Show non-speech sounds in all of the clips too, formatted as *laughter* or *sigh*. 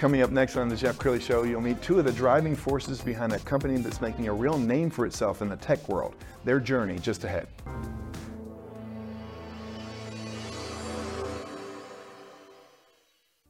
Coming up next on the Jeff Crilley Show, you'll meet two of the driving forces behind a company that's making a real name for itself in the tech world. Their journey just ahead.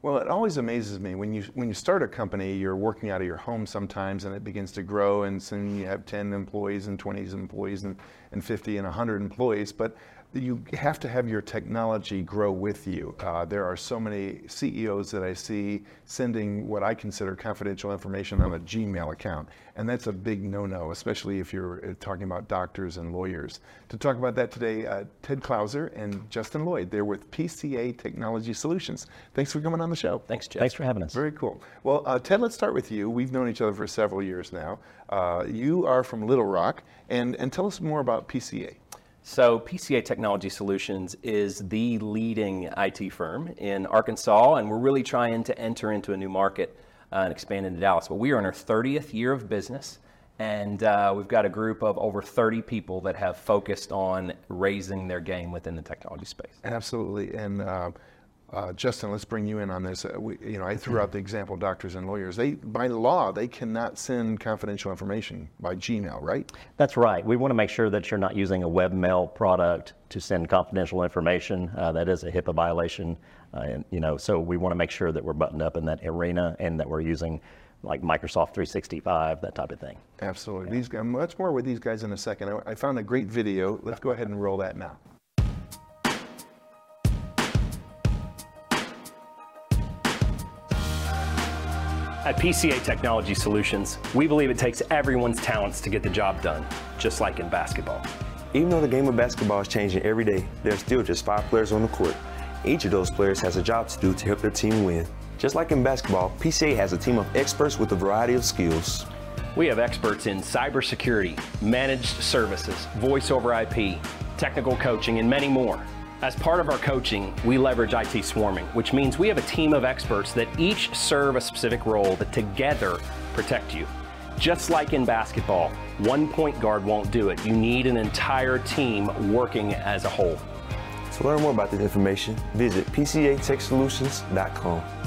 Well, it always amazes me when you when you start a company, you're working out of your home sometimes, and it begins to grow, and soon you have 10 employees and 20 employees and, and 50 and 100 employees. But you have to have your technology grow with you. Uh, there are so many CEOs that I see sending what I consider confidential information on a Gmail account, and that's a big no-no, especially if you're uh, talking about doctors and lawyers. To talk about that today, uh, Ted Clouser and Justin Lloyd. They're with PCA Technology Solutions. Thanks for coming on the show. Thanks, Jeff. Thanks for having us. Very cool. Well, uh, Ted, let's start with you. We've known each other for several years now. Uh, you are from Little Rock, and, and tell us more about PCA. So, PCA Technology Solutions is the leading IT firm in Arkansas, and we're really trying to enter into a new market uh, and expand into Dallas. But we are in our 30th year of business, and uh, we've got a group of over 30 people that have focused on raising their game within the technology space. Absolutely. And uh, uh, Justin, let's bring you in on this. Uh, we, you know, I threw out the example of doctors and lawyers. They, by law, they cannot send confidential information by Gmail, right? That's right. We want to make sure that you're not using a webmail product to send confidential information. Uh, that is a HIPAA violation, uh, and you know, so we want to make sure that we're buttoned up in that arena and that we're using like Microsoft 365, that type of thing. Absolutely. These guys, much more with these guys in a second. I, I found a great video. Let's go ahead and roll that now. At PCA Technology Solutions, we believe it takes everyone's talents to get the job done, just like in basketball. Even though the game of basketball is changing every day, there are still just five players on the court. Each of those players has a job to do to help their team win. Just like in basketball, PCA has a team of experts with a variety of skills. We have experts in cybersecurity, managed services, voice over IP, technical coaching, and many more. As part of our coaching, we leverage IT swarming, which means we have a team of experts that each serve a specific role that together protect you. Just like in basketball, one point guard won't do it. You need an entire team working as a whole. To learn more about this information, visit pcatechsolutions.com.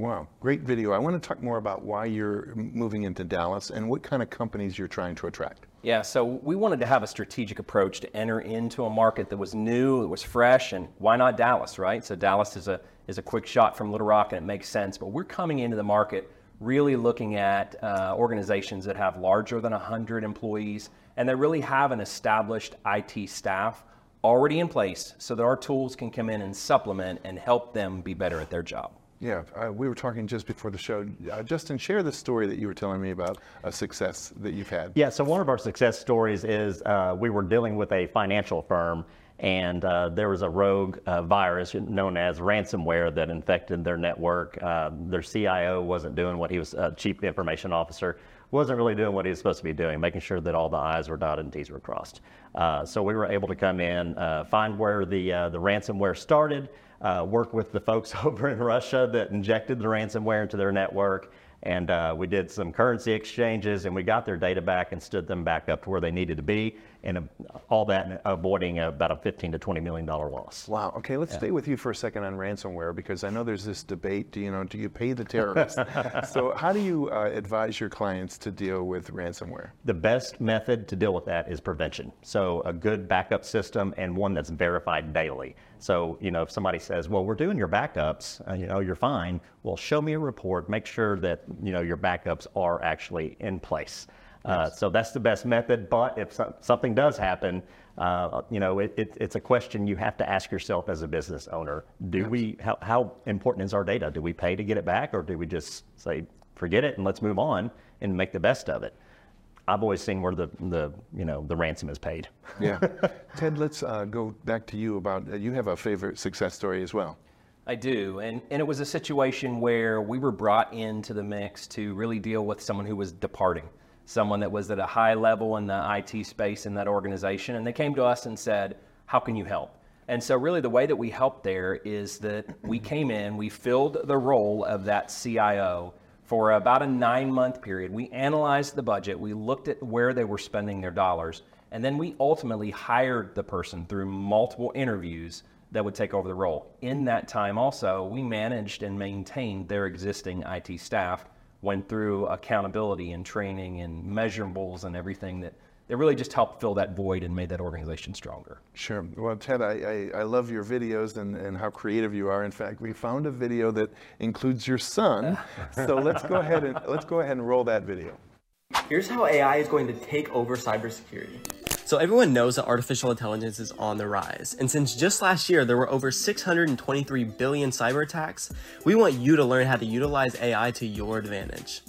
wow, great video. I want to talk more about why you're moving into Dallas and what kind of companies you're trying to attract. Yeah, so we wanted to have a strategic approach to enter into a market that was new, that was fresh, and why not Dallas, right? So Dallas is a is a quick shot from Little Rock, and it makes sense. But we're coming into the market really looking at uh, organizations that have larger than 100 employees, and they really have an established IT staff already in place, so that our tools can come in and supplement and help them be better at their job. Yeah, uh, we were talking just before the show. Uh, Justin, share the story that you were telling me about a success that you've had. Yeah, so one of our success stories is uh, we were dealing with a financial firm, and uh, there was a rogue uh, virus known as ransomware that infected their network. Uh, their CIO wasn't doing what he was, chief information officer, wasn't really doing what he was supposed to be doing, making sure that all the I's were dotted and T's were crossed. So we were able to come in, find where the, the ransomware started, uh, work with the folks *laughs* over in Russia that injected the ransomware into their network. And uh, we did some currency exchanges and we got their data back and stood them back up to where they needed to be. And all that avoiding about a 15 to 20 million dollar loss. Wow. Okay, let's stay with you for a second on ransomware because I know there's this debate. Do you know? Do you pay the terrorists? *laughs* so how do you uh, advise your clients to deal with ransomware? The best method to deal with that is prevention. So a good backup system and one that's verified daily. So you know, if somebody says, "Well, we're doing your backups," uh, you know, you're fine. Well, show me a report. Make sure that you know your backups are actually in place. Uh, so that's the best method. But if so- something does happen, uh, you know, it, it, it's a question you have to ask yourself as a business owner. Do we? How, how important is our data? Do we pay to get it back, or do we just say forget it and let's move on and make the best of it? I've always seen where the, the you know the ransom is paid. Yeah. *laughs* Ted, let's uh, go back to you about. Uh, you have a favorite success story as well. I do. And, and it was a situation where we were brought into the mix to really deal with someone who was departing, someone that was at a high level in the IT space in that organization. And they came to us and said, How can you help? And so, really, the way that we helped there is that we came in, we filled the role of that CIO for about a nine month period. We analyzed the budget, we looked at where they were spending their dollars, and then we ultimately hired the person through multiple interviews that would take over the role. In that time, also, we managed and maintained their existing IT staff, went through accountability and training and measurables and everything that, that really just helped fill that void and made that organization stronger. Sure. Well, Ted, I, I, I love your videos and, and how creative you are. In fact, we found a video that includes your son. *laughs* so let's go ahead and let's go ahead and roll that video. Here's how AI is going to take over cybersecurity. So everyone knows that artificial intelligence is on the rise. And since just last year there were over 623 billion cyber attacks, we want you to learn how to utilize AI to your advantage.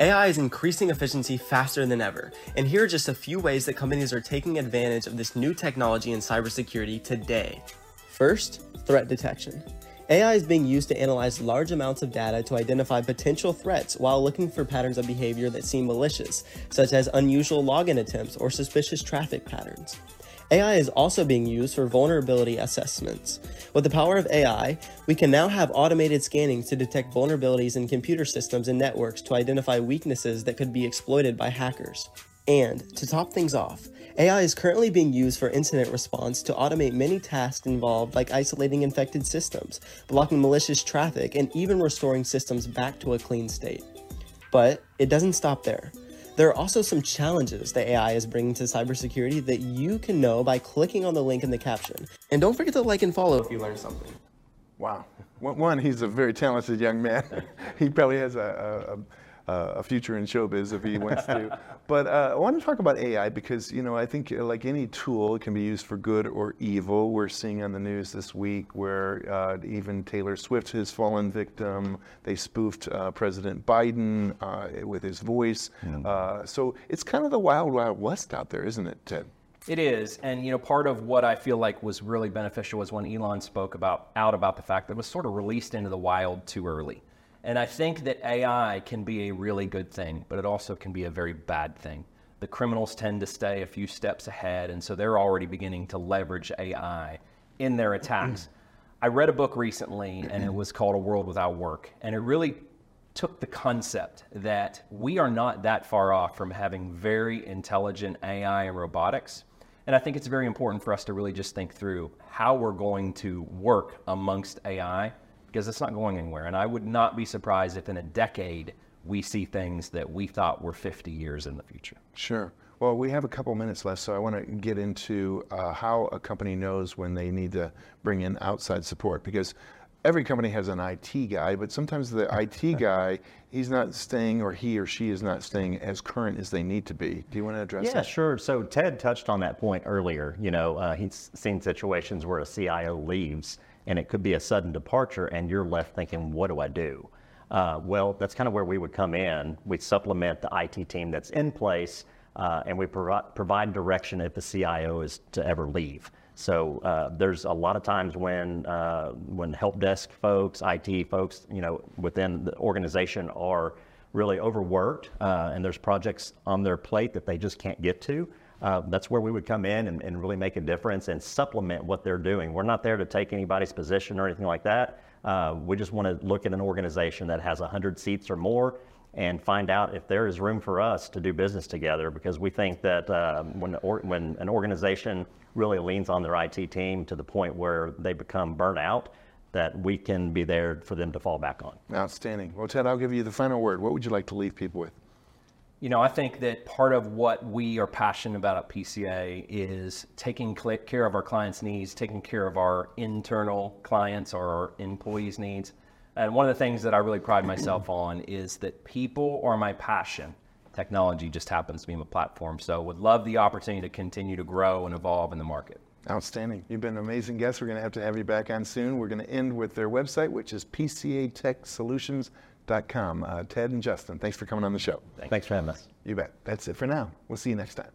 AI is increasing efficiency faster than ever. And here are just a few ways that companies are taking advantage of this new technology in cybersecurity today. First, threat detection. AI is being used to analyze large amounts of data to identify potential threats while looking for patterns of behavior that seem malicious, such as unusual login attempts or suspicious traffic patterns. AI is also being used for vulnerability assessments. With the power of AI, we can now have automated scanning to detect vulnerabilities in computer systems and networks to identify weaknesses that could be exploited by hackers. And to top things off, AI is currently being used for incident response to automate many tasks involved, like isolating infected systems, blocking malicious traffic, and even restoring systems back to a clean state. But it doesn't stop there. There are also some challenges that AI is bringing to cybersecurity that you can know by clicking on the link in the caption. And don't forget to like and follow if you learned something. Wow. One, he's a very talented young man. *laughs* he probably has a, a, a uh, a future in showbiz if he wants to. *laughs* but uh, I want to talk about AI because you know I think uh, like any tool, it can be used for good or evil. We're seeing on the news this week where uh, even Taylor Swift has fallen victim. They spoofed uh, President Biden uh, with his voice. Mm. so it's kind of the wild, wild west out there, isn't it, Ted? It is, and you know, part of what I feel like was really beneficial was when Elon spoke about out about the fact that it was sort of released into the wild too early. And I think that AI can be a really good thing, but it also can be a very bad thing. The criminals tend to stay a few steps ahead, and so they're already beginning to leverage AI in their attacks. Mm-hmm. I read a book recently, and it was called A World Without Work, and it really took the concept that we are not that far off from having very intelligent AI and robotics. And I think it's very important for us to really just think through how we're going to work amongst AI because it's not going anywhere. And I would not be surprised if in a decade we see things that we thought were 50 years in the future. Sure. Well, we have a couple minutes left, so I want to get into uh, how a company knows when they need to bring in outside support because every company has an IT guy, but sometimes the *laughs* IT guy, he's not staying or he or she is not staying as current as they need to be. Do you want to address yeah, that? Yeah, sure. So Ted touched on that point earlier. You know, uh, he's seen situations where a CIO leaves and it could be a sudden departure, and you're left thinking, what do I do? Uh, well, that's kind of where we would come in. We supplement the IT team that's in place, uh, and we provi- provide direction if the CIO is to ever leave. So uh, there's a lot of times when uh, when help desk folks, IT folks, you know, within the organization are really overworked, uh, and there's projects on their plate that they just can't get to uh, that's where we would come in and, and, really make a difference and supplement what they're doing. We're not there to take anybody's position or anything like that. Uh, we just want to look at an organization that has 100 seats or more and find out if there is room for us to do business together because we think that um, when, or, when an organization really leans on their IT team to the point where they become burnt out, that we can be there for them to fall back on. Outstanding. Well, Ted, I'll give you the final word. What would you like to leave people with? You know, I think that part of what we are passionate about at PCA is taking care of our clients' needs, taking care of our internal clients or our employees' needs. And one of the things that I really pride myself on is that people are my passion. Technology just happens to be my platform. So would love the opportunity to continue to grow and evolve in the market. Outstanding. You've been an amazing guest. We're going to have to have you back on soon. We're going to end with their website, which is PCA Tech Uh, Ted and Justin, thanks for coming on the show. Thanks for having us. You bet. That's it for now. We'll see you next time.